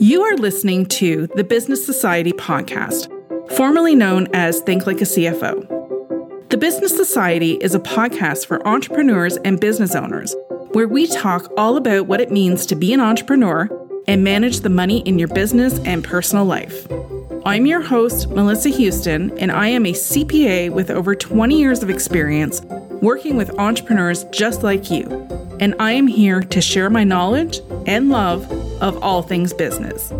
You are listening to the Business Society podcast, formerly known as Think Like a CFO. The Business Society is a podcast for entrepreneurs and business owners where we talk all about what it means to be an entrepreneur and manage the money in your business and personal life. I'm your host, Melissa Houston, and I am a CPA with over 20 years of experience working with entrepreneurs just like you. And I am here to share my knowledge and love of all things business.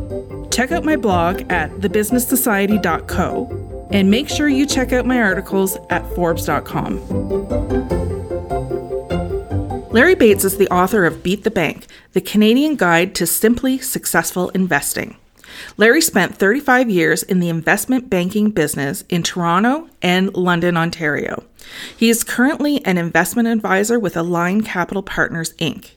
Check out my blog at thebusinesssociety.co and make sure you check out my articles at forbes.com. Larry Bates is the author of Beat the Bank, the Canadian Guide to Simply Successful Investing. Larry spent 35 years in the investment banking business in Toronto and London, Ontario. He is currently an investment advisor with Aligned Capital Partners, Inc.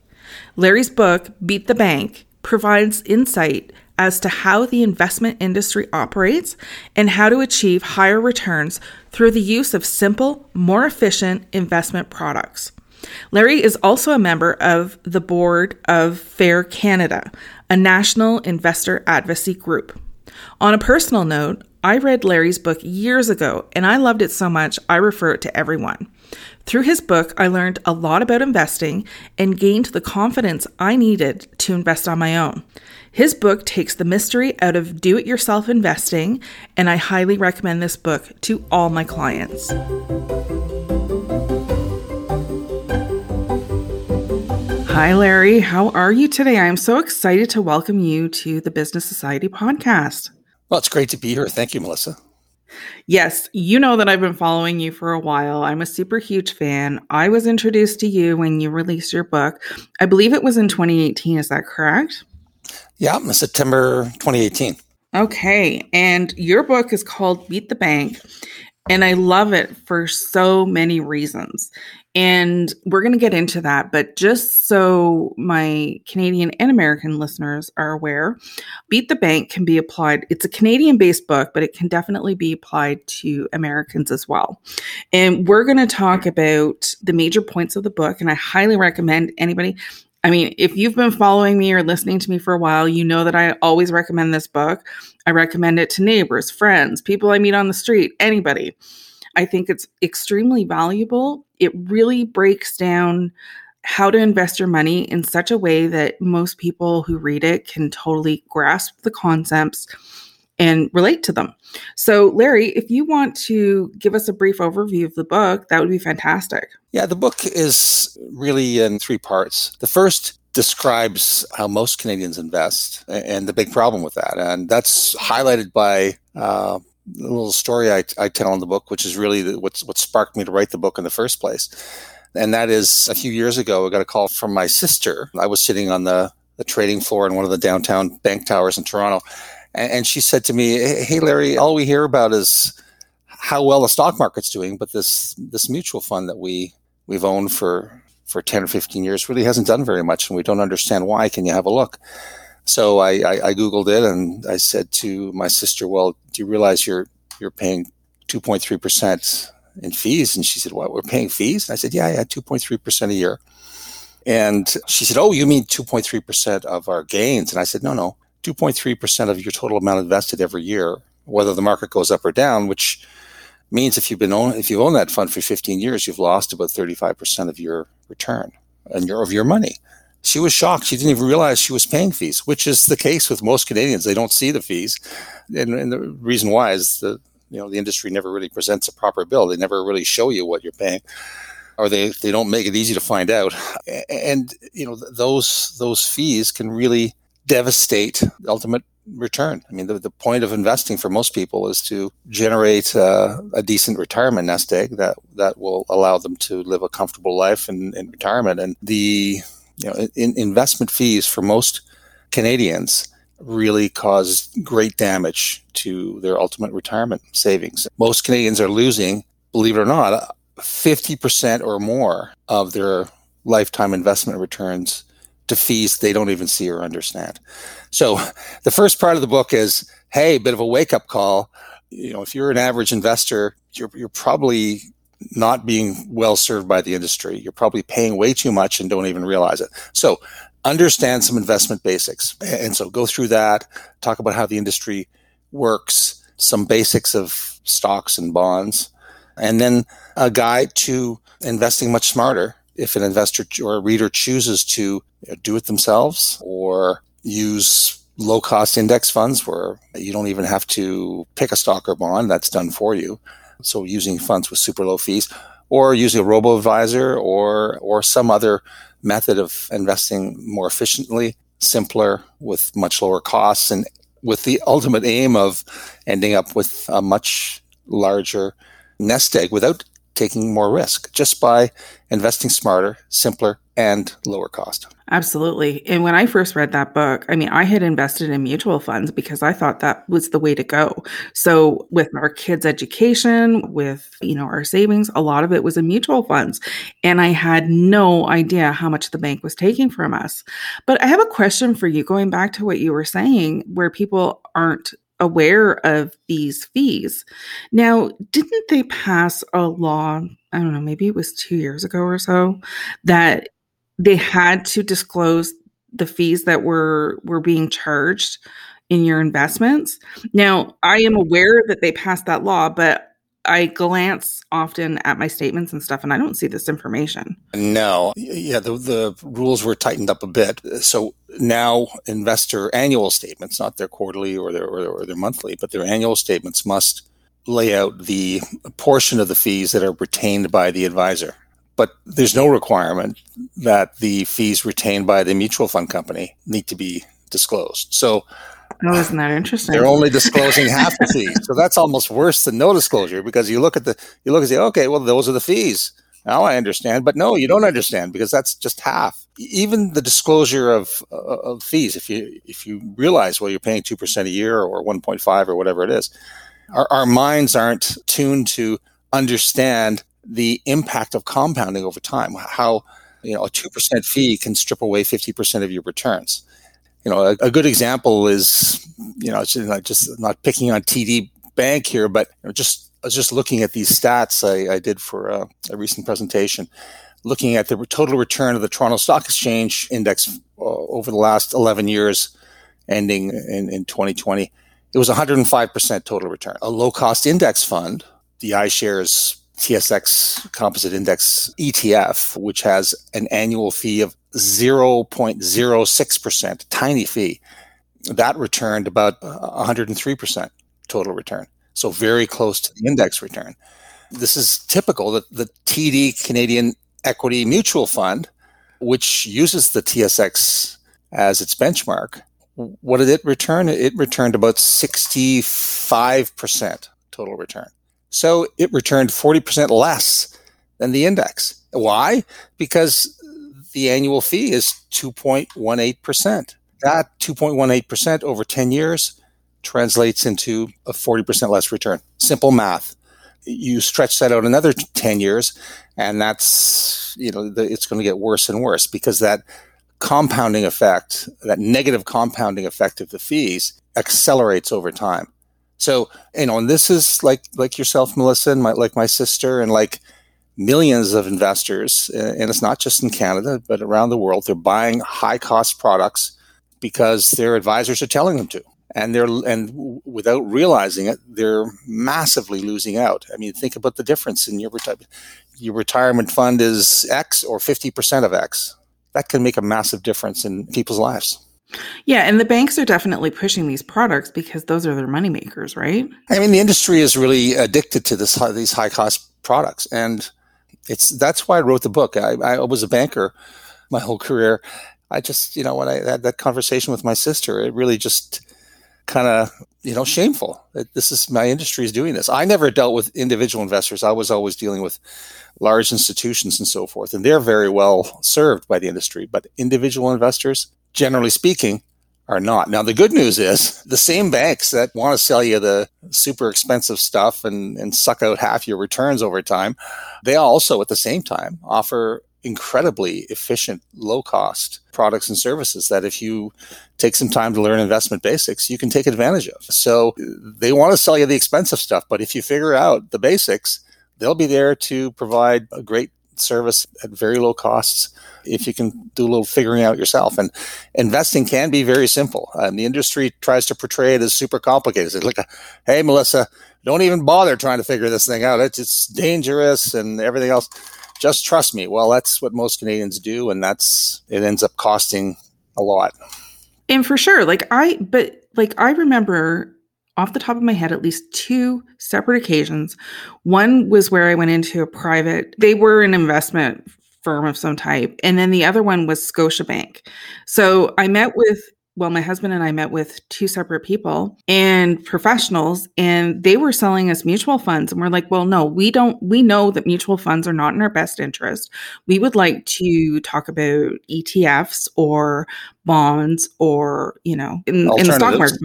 Larry's book, Beat the Bank, provides insight as to how the investment industry operates and how to achieve higher returns through the use of simple, more efficient investment products. Larry is also a member of the board of FAIR Canada, a national investor advocacy group. On a personal note, I read Larry's book years ago and I loved it so much I refer it to everyone. Through his book, I learned a lot about investing and gained the confidence I needed to invest on my own. His book takes the mystery out of do it yourself investing, and I highly recommend this book to all my clients. Hi, Larry. How are you today? I'm so excited to welcome you to the Business Society podcast. Well, it's great to be here. Thank you, Melissa. Yes, you know that I've been following you for a while. I'm a super huge fan. I was introduced to you when you released your book. I believe it was in 2018. Is that correct? Yeah, September 2018. Okay. And your book is called Beat the Bank. And I love it for so many reasons. And we're going to get into that. But just so my Canadian and American listeners are aware, Beat the Bank can be applied. It's a Canadian based book, but it can definitely be applied to Americans as well. And we're going to talk about the major points of the book. And I highly recommend anybody. I mean, if you've been following me or listening to me for a while, you know that I always recommend this book. I recommend it to neighbors, friends, people I meet on the street, anybody. I think it's extremely valuable. It really breaks down how to invest your money in such a way that most people who read it can totally grasp the concepts and relate to them. So, Larry, if you want to give us a brief overview of the book, that would be fantastic. Yeah, the book is really in three parts. The first describes how most Canadians invest and the big problem with that. And that's highlighted by uh, little story I, I tell in the book, which is really what's what sparked me to write the book in the first place. And that is a few years ago, I got a call from my sister. I was sitting on the, the trading floor in one of the downtown bank towers in Toronto. And, and she said to me, Hey, Larry, all we hear about is how well the stock market's doing, but this, this mutual fund that we, we've owned for, for 10 or 15 years really hasn't done very much and we don't understand why. Can you have a look? So I, I, I, Googled it and I said to my sister, well, do you realize you're, you're paying 2.3% in fees? And she said, what, we're paying fees? And I said, yeah, yeah, 2.3% a year. And she said, oh, you mean 2.3% of our gains? And I said, no, no, 2.3% of your total amount invested every year, whether the market goes up or down, which means if you've been own, if you own that fund for 15 years, you've lost about 35% of your return and your, of your money she was shocked. She didn't even realize she was paying fees, which is the case with most Canadians. They don't see the fees, and, and, the reason why is the you know the industry never really presents a proper bill. They never really show you what you're paying, or they they don't make it easy to find out. And you know those those fees can really devastate the ultimate return. I mean, the, the point of investing for most people is to generate uh, a decent retirement nest egg that that will allow them to live a comfortable life in, in retirement. And the you know, in, investment fees for most Canadians really cause great damage to their ultimate retirement savings. Most Canadians are losing, believe it or not, 50% or more of their lifetime investment returns to fees they don't even see or understand. So the first part of the book is, hey, a bit of a wake up call. You know, if you're an average investor, you're, you're probably not being well served by the industry. You're probably paying way too much and don't even realize it. So understand some investment basics. And so go through that, talk about how the industry works, some basics of stocks and bonds, and then a guide to investing much smarter if an investor or a reader chooses to do it themselves or use low cost index funds where you don't even have to pick a stock or bond that's done for you. So using funds with super low fees or using a robo advisor or, or some other method of investing more efficiently, simpler with much lower costs and with the ultimate aim of ending up with a much larger nest egg without taking more risk just by investing smarter, simpler, and lower cost. Absolutely. And when I first read that book, I mean, I had invested in mutual funds because I thought that was the way to go. So with our kids' education, with, you know, our savings, a lot of it was in mutual funds. And I had no idea how much the bank was taking from us. But I have a question for you going back to what you were saying, where people aren't aware of these fees. Now, didn't they pass a law? I don't know, maybe it was two years ago or so that they had to disclose the fees that were were being charged in your investments. Now, I am aware that they passed that law, but I glance often at my statements and stuff, and I don't see this information. No, yeah, the, the rules were tightened up a bit. So now investor annual statements, not their quarterly or their, or, or their monthly, but their annual statements must lay out the portion of the fees that are retained by the advisor. But there's no requirement that the fees retained by the mutual fund company need to be disclosed. So Oh, isn't that interesting? They're only disclosing half the fees. So that's almost worse than no disclosure because you look at the you look and say, okay, well those are the fees. Now I understand, but no, you don't understand because that's just half. Even the disclosure of uh, of fees, if you if you realize well you're paying two percent a year or one point five or whatever it is, our, our minds aren't tuned to understand the impact of compounding over time. How you know a two percent fee can strip away fifty percent of your returns you know, a, a, good example is, you know, just, just not picking on TD Bank here, but you know, just I was just looking at these stats I, I did for a, a, recent presentation, looking at the total return of the Toronto Stock Exchange Index uh, over the last 11 years, ending in, in 2020. It was 105% total return. A low cost index fund, the iShares TSX Composite Index ETF, which has an annual fee of 0.06%, tiny fee. That returned about 103% total return. So very close to the index return. This is typical that the TD Canadian Equity Mutual Fund, which uses the TSX as its benchmark, what did it return? It returned about 65% total return. So it returned 40% less than the index. Why? Because the annual fee is 2.18%. That 2.18% over 10 years translates into a 40% less return. Simple math. You stretch that out another 10 years, and that's, you know, the, it's going to get worse and worse because that compounding effect, that negative compounding effect of the fees accelerates over time. So, you know, and this is like, like yourself, Melissa, and my, like my sister, and like millions of investors, and it's not just in Canada, but around the world. They're buying high cost products because their advisors are telling them to. And they're and without realizing it, they're massively losing out. I mean, think about the difference in your retirement. Your retirement fund is X or fifty percent of X. That can make a massive difference in people's lives. Yeah, and the banks are definitely pushing these products because those are their money makers, right? I mean, the industry is really addicted to this these high cost products, and it's that's why I wrote the book. I, I was a banker my whole career. I just, you know, when I had that conversation with my sister, it really just kind of, you know, shameful that this is my industry is doing this. I never dealt with individual investors. I was always dealing with large institutions and so forth, and they're very well served by the industry. But individual investors, generally speaking, are not. Now, the good news is the same banks that want to sell you the super expensive stuff and, and suck out half your returns over time, they also at the same time offer incredibly efficient, low cost products and services that if you take some time to learn investment basics, you can take advantage of. So they want to sell you the expensive stuff, but if you figure out the basics, they'll be there to provide a great service at very low costs if you can do a little figuring out yourself. And investing can be very simple. And the industry tries to portray it as super complicated. It's like, hey, Melissa, don't even bother trying to figure this thing out. It's, it's dangerous and everything else. Just trust me. Well, that's what most Canadians do. And that's, it ends up costing a lot. And for sure, like I, but like I remember off the top of my head at least two separate occasions. One was where I went into a private, they were an investment firm of some type. And then the other one was Scotiabank. So I met with well, my husband and I met with two separate people and professionals, and they were selling us mutual funds. And we're like, well, no, we don't, we know that mutual funds are not in our best interest. We would like to talk about ETFs or bonds or, you know, in, in the stock market.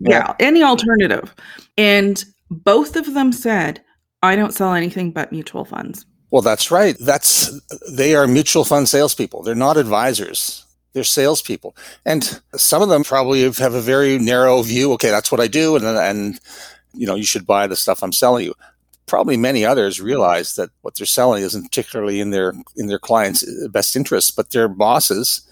yeah. yeah, any alternative. And both of them said, I don't sell anything but mutual funds. Well, that's right. That's they are mutual fund salespeople. They're not advisors. They're salespeople, and some of them probably have a very narrow view. Okay, that's what I do, and and you know you should buy the stuff I'm selling you. Probably many others realize that what they're selling isn't particularly in their in their clients' uh, best interest, but their bosses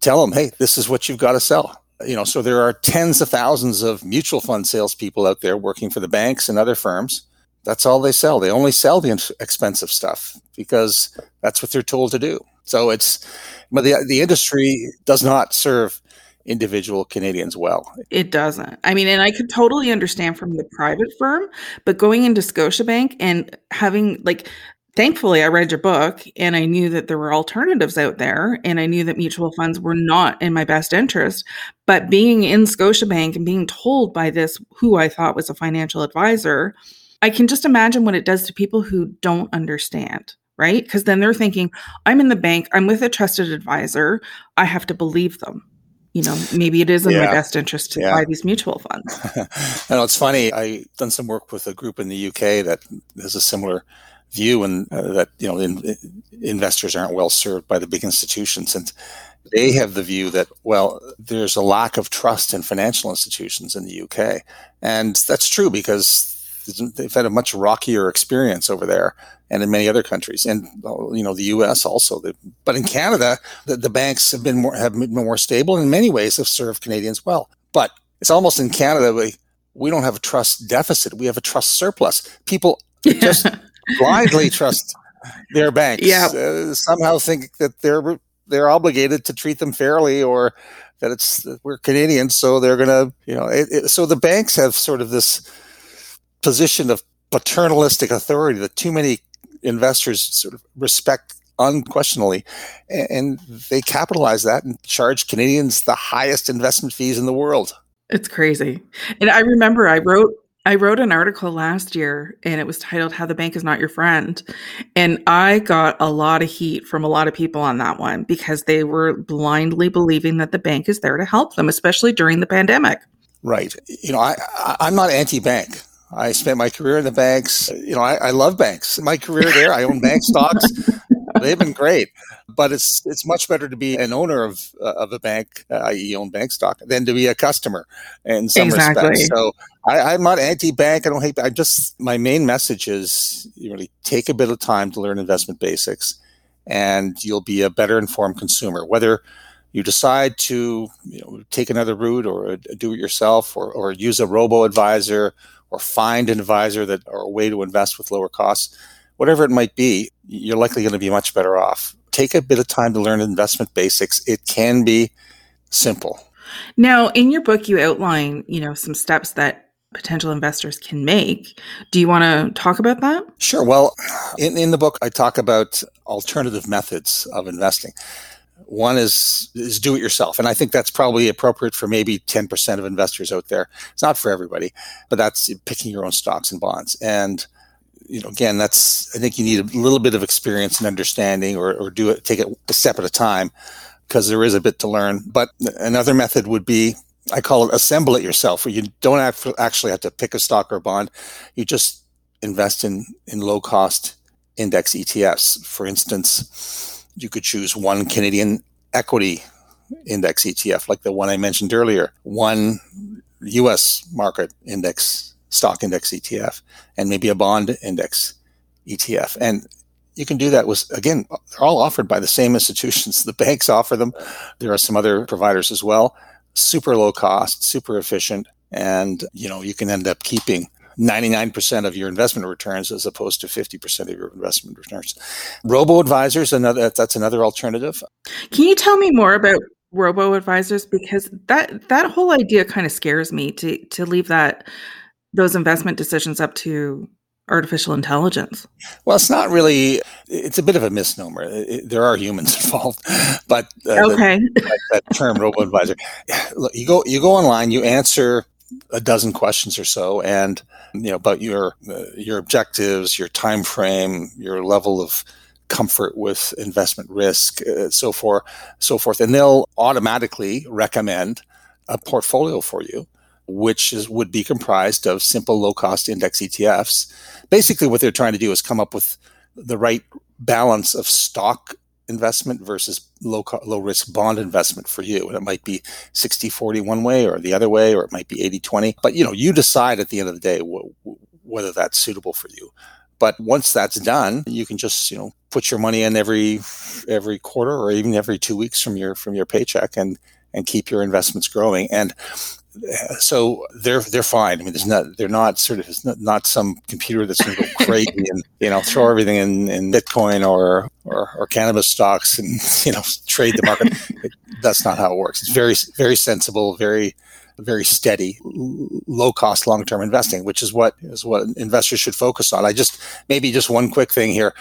tell them, "Hey, this is what you've got to sell." You know, so there are tens of thousands of mutual fund salespeople out there working for the banks and other firms. That's all they sell. They only sell the expensive stuff because that's what they're told to do. So it's, but the the industry does not serve individual Canadians well. It doesn't. I mean, and I could totally understand from the private firm, but going into Scotiabank and having like thankfully I read your book and I knew that there were alternatives out there and I knew that mutual funds were not in my best interest. But being in Scotiabank and being told by this who I thought was a financial advisor, I can just imagine what it does to people who don't understand right? Because then they're thinking, I'm in the bank, I'm with a trusted advisor, I have to believe them. You know, maybe it is in yeah. my best interest to yeah. buy these mutual funds. know it's funny. I done some work with a group in the UK that has a similar view, and uh, that you know, in, investors aren't well served by the big institutions, and they have the view that well, there's a lack of trust in financial institutions in the UK, and that's true because they've had a much rockier experience over there and in many other countries, and you know the U.S. also. But in Canada, the, the banks have been more have been more stable, and in many ways have served Canadians well. But it's almost in Canada we we don't have a trust deficit; we have a trust surplus. People just blindly trust their banks. Yeah. Uh, somehow think that they're they're obligated to treat them fairly, or that it's we're Canadians, so they're gonna you know. It, it, so the banks have sort of this position of paternalistic authority that too many investors sort of respect unquestionably. And they capitalize that and charge Canadians the highest investment fees in the world. It's crazy. And I remember I wrote I wrote an article last year and it was titled How the Bank is Not Your Friend. And I got a lot of heat from a lot of people on that one because they were blindly believing that the bank is there to help them, especially during the pandemic. Right. You know, I, I am not anti-bank. I spent my career in the banks. You know, I, I love banks. My career there, I own bank stocks. They've been great, but it's it's much better to be an owner of uh, of a bank, uh, i.e., own bank stock, than to be a customer in some exactly. respects. So I, am not anti-bank. I don't hate. I just my main message is you really take a bit of time to learn investment basics, and you'll be a better informed consumer. Whether you decide to you know take another route or do it yourself or, or use a robo advisor or find an advisor that or a way to invest with lower costs, whatever it might be, you're likely going to be much better off. Take a bit of time to learn investment basics. It can be simple. Now, in your book, you outline, you know, some steps that potential investors can make. Do you want to talk about that? Sure. Well, in, in the book, I talk about alternative methods of investing. One is is do it yourself, and I think that's probably appropriate for maybe ten percent of investors out there. It's not for everybody, but that's picking your own stocks and bonds. And you know, again, that's I think you need a little bit of experience and understanding, or or do it take it a step at a time, because there is a bit to learn. But another method would be I call it assemble it yourself, where you don't actually have to pick a stock or a bond. You just invest in in low cost index ETFs. For instance, you could choose one Canadian equity index ETF, like the one I mentioned earlier, one US market index, stock index ETF, and maybe a bond index ETF. And you can do that with again they're all offered by the same institutions the banks offer them there are some other providers as well super low cost super efficient and you know you can end up keeping 99% of your investment returns as opposed to 50% of your investment returns robo advisors another that's another alternative can you tell me more about robo advisors because that that whole idea kind of scares me to to leave that those investment decisions up to artificial intelligence? Well, it's not really. It's a bit of a misnomer. It, there are humans involved, but uh, okay, the, that term robo advisor. Look, you go you go online, you answer a dozen questions or so, and you know about your uh, your objectives, your time frame, your level of comfort with investment risk, uh, so forth, so forth, and they'll automatically recommend a portfolio for you which is, would be comprised of simple low cost index ETFs. Basically, what they're trying to do is come up with the right balance of stock investment versus low low risk bond investment for you. And it might be 60 40 one way or the other way, or it might be 80 20. But you know, you decide at the end of the day wh- whether that's suitable for you. But once that's done, you can just you know put your money in every every quarter or even every two weeks from your from your paycheck and and keep your investments growing. And so they're they're fine. I mean, there's not they're not sort of not, not some computer that's going to go crazy and you know throw everything in, in Bitcoin or, or, or cannabis stocks and you know trade the market. that's not how it works. It's very very sensible, very very steady, low cost long term investing, which is what is what investors should focus on. I just maybe just one quick thing here.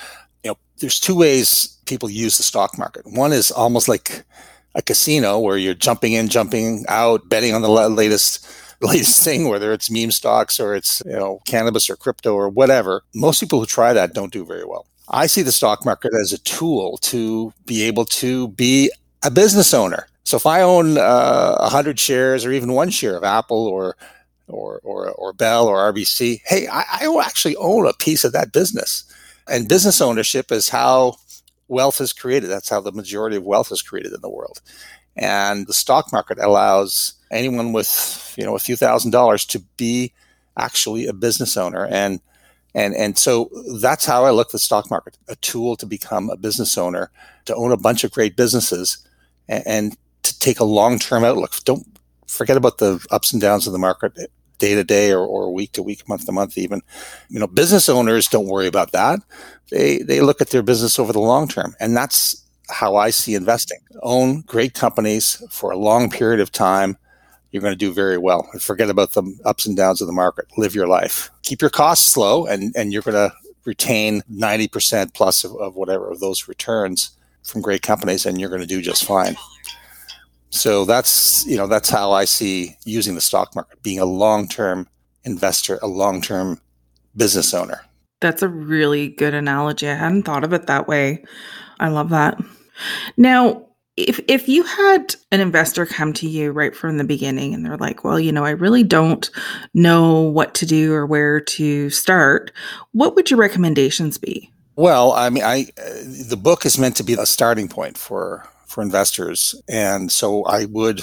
You know, there's two ways people use the stock market. One is almost like a casino where you're jumping in, jumping out, betting on the latest latest thing, whether it's meme stocks or it's you know cannabis or crypto or whatever. Most people who try that don't do very well. I see the stock market as a tool to be able to be a business owner. So if I own uh, 100 shares or even one share of Apple or or or, or Bell or RBC, hey, I, I actually own a piece of that business. And business ownership is how wealth is created. That's how the majority of wealth is created in the world. And the stock market allows anyone with, you know, a few thousand dollars to be actually a business owner. And and and so that's how I look at the stock market, a tool to become a business owner, to own a bunch of great businesses and, and to take a long-term outlook. Don't forget about the ups and downs of the market day to day or, or week to week, month to month, even. You know, business owners don't worry about that. They they look at their business over the long term, and that's how I see investing. Own great companies for a long period of time. You're going to do very well. Forget about the ups and downs of the market. Live your life. Keep your costs low, and and you're going to retain 90% plus of, of whatever of those returns from great companies, and you're going to do just fine. So that's you know that's how I see using the stock market, being a long-term investor, a long-term business owner. That's a really good analogy. I hadn't thought of it that way. I love that. Now, if if you had an investor come to you right from the beginning and they're like, "Well, you know, I really don't know what to do or where to start," what would your recommendations be? Well, I mean, I uh, the book is meant to be a starting point for for investors. And so I would,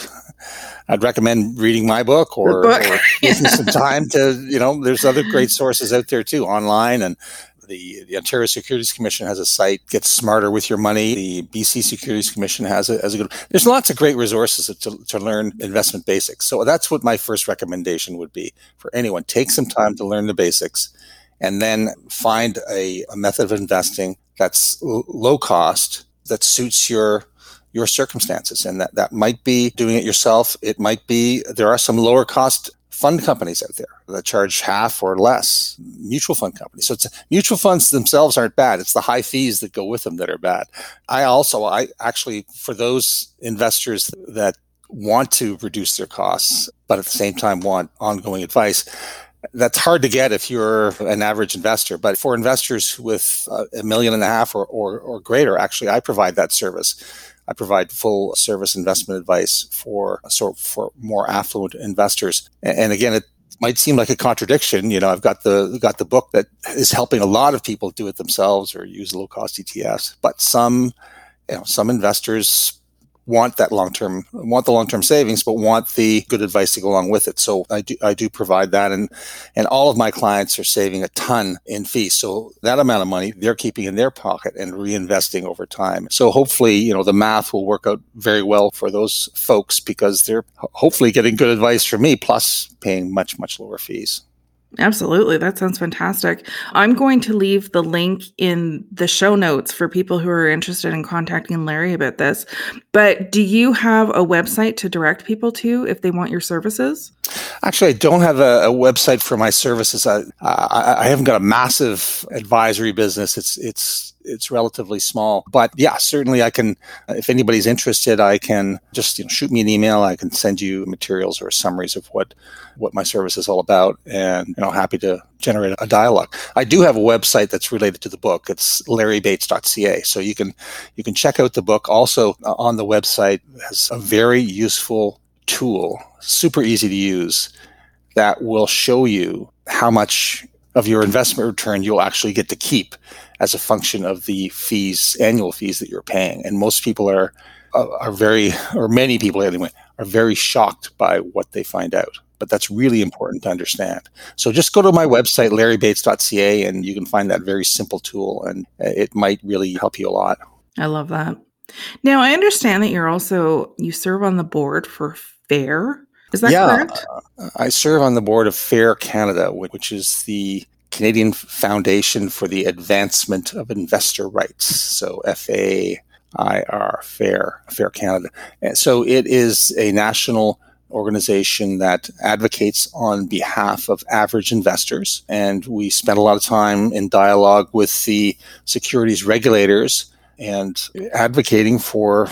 I'd recommend reading my book or, book. or taking some time to, you know, there's other great sources out there too, online and the, the Ontario Securities Commission has a site, Get Smarter with Your Money. The BC Securities Commission has a, has a good, there's lots of great resources to, to learn investment basics. So that's what my first recommendation would be for anyone. Take some time to learn the basics and then find a, a method of investing that's l- low cost, that suits your your circumstances. And that, that might be doing it yourself. It might be, there are some lower cost fund companies out there that charge half or less mutual fund companies. So it's mutual funds themselves aren't bad. It's the high fees that go with them that are bad. I also, I actually, for those investors that want to reduce their costs, but at the same time want ongoing advice, that's hard to get if you're an average investor. But for investors with a million and a half or, or, or greater, actually, I provide that service I provide full service investment advice for sort for more affluent investors. And again, it might seem like a contradiction. You know, I've got the got the book that is helping a lot of people do it themselves or use low cost ETFs, but some you know some investors want that long term, want the long term savings, but want the good advice to go along with it. So I do, I do provide that. And, and all of my clients are saving a ton in fees. So that amount of money they're keeping in their pocket and reinvesting over time. So hopefully, you know, the math will work out very well for those folks because they're hopefully getting good advice from me plus paying much, much lower fees. Absolutely. That sounds fantastic. I'm going to leave the link in the show notes for people who are interested in contacting Larry about this. But do you have a website to direct people to if they want your services? Actually, I don't have a, a website for my services. I, I, I haven't got a massive advisory business. It's it's it's relatively small. But yeah, certainly I can, if anybody's interested, I can just you know, shoot me an email. I can send you materials or summaries of what, what my service is all about. And, you know, happy to generate a dialogue. I do have a website that's related to the book. It's larrybates.ca. So you can, you can check out the book. Also uh, on the website has a very useful tool, super easy to use that will show you how much of your investment return you'll actually get to keep as a function of the fees, annual fees that you're paying. And most people are uh, are very, or many people anyway, are very shocked by what they find out. But that's really important to understand. So just go to my website, larrybates.ca, and you can find that very simple tool, and it might really help you a lot. I love that. Now, I understand that you're also, you serve on the board for FAIR. Is that yeah, correct? Uh, I serve on the board of FAIR Canada, which is the Canadian Foundation for the Advancement of Investor Rights. So FAIR, FAIR, FAIR Canada. And so it is a national organization that advocates on behalf of average investors. And we spend a lot of time in dialogue with the securities regulators and advocating for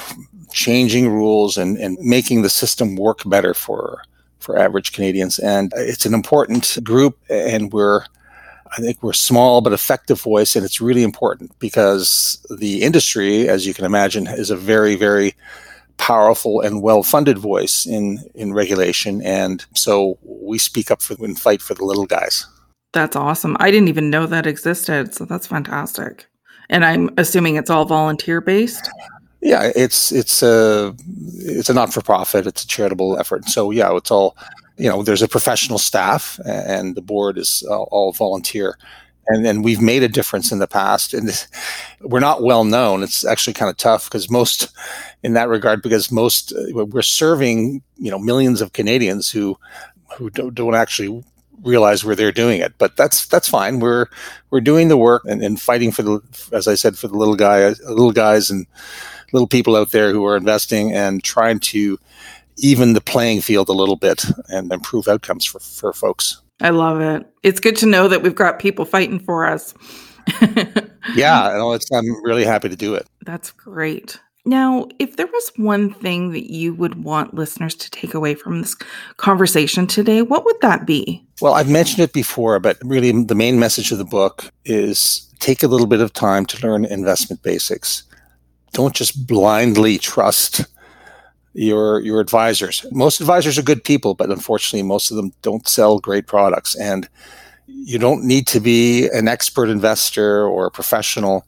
changing rules and, and making the system work better for for average Canadians. And it's an important group, and we're I think we're small but effective voice, and it's really important because the industry, as you can imagine, is a very, very powerful and well-funded voice in in regulation, and so we speak up for and fight for the little guys. That's awesome. I didn't even know that existed, so that's fantastic. And I'm assuming it's all volunteer based. Yeah, it's it's a it's a not for profit. It's a charitable effort. So yeah, it's all you know. There's a professional staff, and the board is all, volunteer. And, and we've made a difference in the past. And we're not well known. It's actually kind of tough because most, in that regard, because most uh, we're serving you know millions of Canadians who who don't, don't actually realize where they're doing it. But that's that's fine. We're we're doing the work and, and fighting for the, as I said, for the little guy, little guys and little people out there who are investing and trying to even the playing field a little bit and improve outcomes for, for folks. I love it. It's good to know that we've got people fighting for us. yeah, I'm really happy to do it. That's great. Now, if there was one thing that you would want listeners to take away from this conversation today, what would that be? Well, I've mentioned it before, but really the main message of the book is take a little bit of time to learn investment basics don't just blindly trust your your advisors. Most advisors are good people, but unfortunately, most of them don't sell great products. And you don't need to be an expert investor or a professional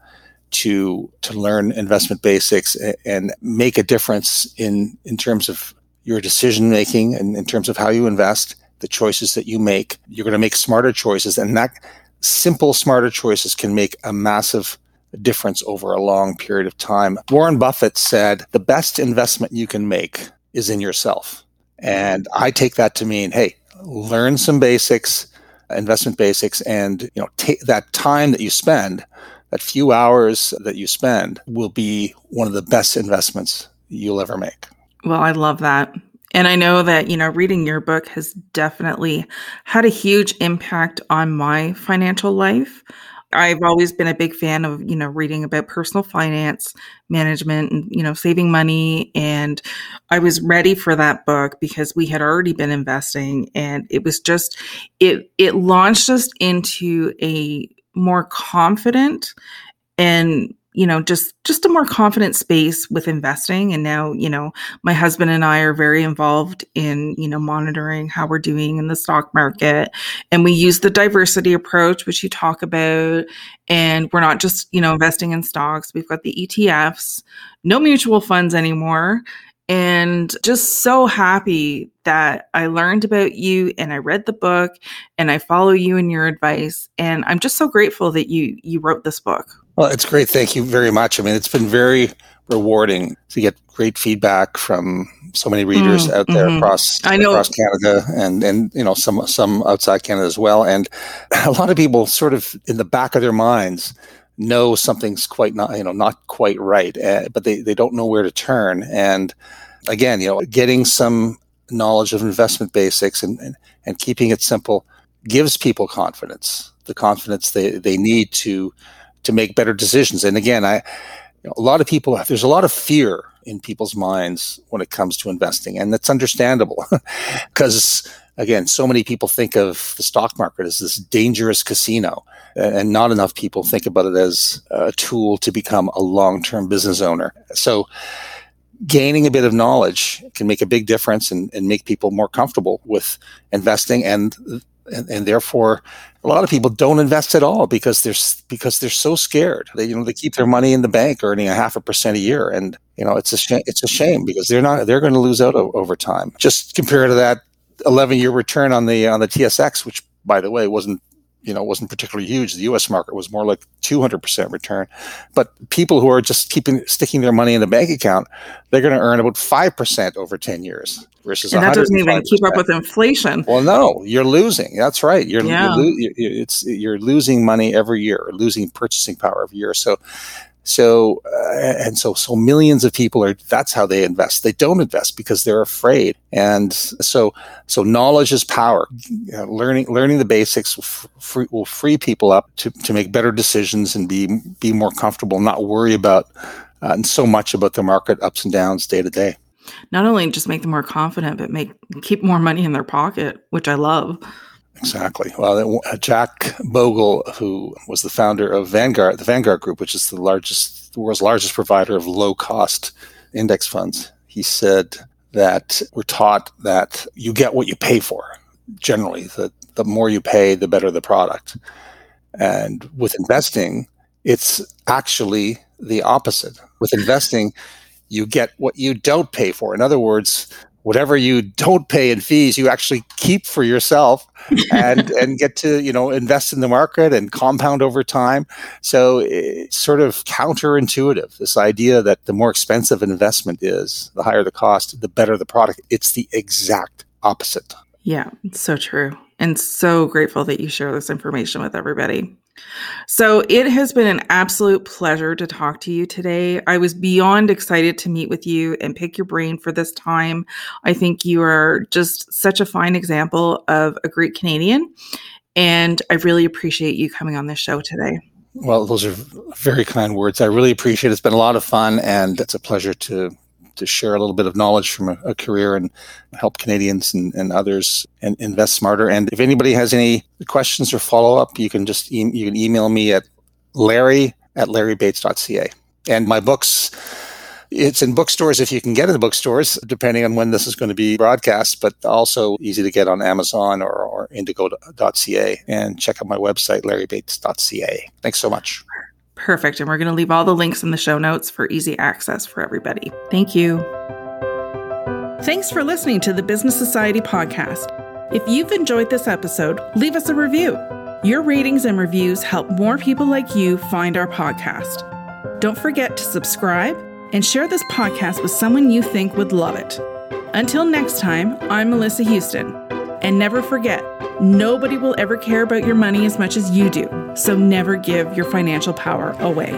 to to learn investment basics and make a difference in in terms of your decision making and in terms of how you invest, the choices that you make. You're going to make smarter choices, and that simple smarter choices can make a massive difference over a long period of time. Warren Buffett said the best investment you can make is in yourself. And I take that to mean, hey, learn some basics, investment basics, and you know, take that time that you spend, that few hours that you spend will be one of the best investments you'll ever make. Well, I love that. And I know that, you know, reading your book has definitely had a huge impact on my financial life. I've always been a big fan of, you know, reading about personal finance management and, you know, saving money. And I was ready for that book because we had already been investing and it was just, it, it launched us into a more confident and you know just just a more confident space with investing. And now you know my husband and i are very involved in you know monitoring how we're doing in the stock market. And we use the diversity approach which you talk about. And we're not just you know investing in stocks. We've got the etfs no mutual funds anymore and just so happy that I learned about you and I read the book and I follow you and your advice and I'm just so grateful that you you wrote this book. Well, it's great. Thank you very much. I mean, it's been very rewarding to get great feedback from so many readers mm, out there mm-hmm. across I know. across Canada and and you know some some outside Canada as well. And a lot of people sort of in the back of their minds know something's quite not you know not quite right, uh, but they they don't know where to turn. And again, you know, getting some knowledge of investment basics and and, and keeping it simple gives people confidence, the confidence they they need to to make better decisions. And again, I you know, a lot of people there's a lot of fear in people's minds when it comes to investing, and that's understandable because again, so many people think of the stock market as this dangerous casino, and not enough people think about it as a tool to become a long-term business owner. So gaining a bit of knowledge can make a big difference and, and make people more comfortable with investing and and, and, therefore a lot of people don't invest at all because they're because they're so scared. They you know they keep their money in the bank earning a half a percent a year, and you know it's a sh- it's a shame because they're not they're going to lose out o- over time. Just compare to that 11 year return on the on the TSX, which by the way wasn't you know wasn't particularly huge. The U.S. market was more like 200% return. But people who are just keeping sticking their money in the bank account, they're going to earn about five percent over 10 years versus and that doesn't even keep up with inflation. Well, no, you're losing. That's right. You're, yeah. you're, lo- you're it's you're losing money every year, losing purchasing power every year. So so, uh, and so, so millions of people are, that's how they invest. They don't invest because they're afraid. And so, so knowledge is power. You know, learning, learning the basics will free, will free people up to, to make better decisions and be, be more comfortable, not worry about, uh, and so much about the market ups and downs day to day. Not only just make them more confident, but make, keep more money in their pocket, which I love. Exactly. Well, uh, Jack Bogle, who was the founder of Vanguard, the Vanguard Group, which is the largest, the world's largest provider of low cost index funds, he said that we're taught that you get what you pay for. Generally, the, the more you pay, the better the product. And with investing, it's actually the opposite. With investing, you get what you don't pay for. In other words, whatever you don't pay in fees, you actually keep for yourself and and get to you know invest in the market and compound over time. So it's sort of counterintuitive. This idea that the more expensive an investment is, the higher the cost, the better the product. It's the exact opposite. Yeah, so true. And so grateful that you share this information with everybody. So it has been an absolute pleasure to talk to you today. I was beyond excited to meet with you and pick your brain for this time. I think you are just such a fine example of a great Canadian. And I really appreciate you coming on this show today. Well, those are very kind words. I really appreciate it. It's been a lot of fun and it's a pleasure to to share a little bit of knowledge from a, a career and help Canadians and, and others and invest smarter. And if anybody has any questions or follow up, you can just e- you can email me at larry at larrybates.ca. And my books, it's in bookstores if you can get in the bookstores, depending on when this is going to be broadcast, but also easy to get on Amazon or, or indigo.ca. And check out my website, larrybates.ca. Thanks so much. Perfect. And we're going to leave all the links in the show notes for easy access for everybody. Thank you. Thanks for listening to the Business Society podcast. If you've enjoyed this episode, leave us a review. Your ratings and reviews help more people like you find our podcast. Don't forget to subscribe and share this podcast with someone you think would love it. Until next time, I'm Melissa Houston. And never forget, nobody will ever care about your money as much as you do. So never give your financial power away.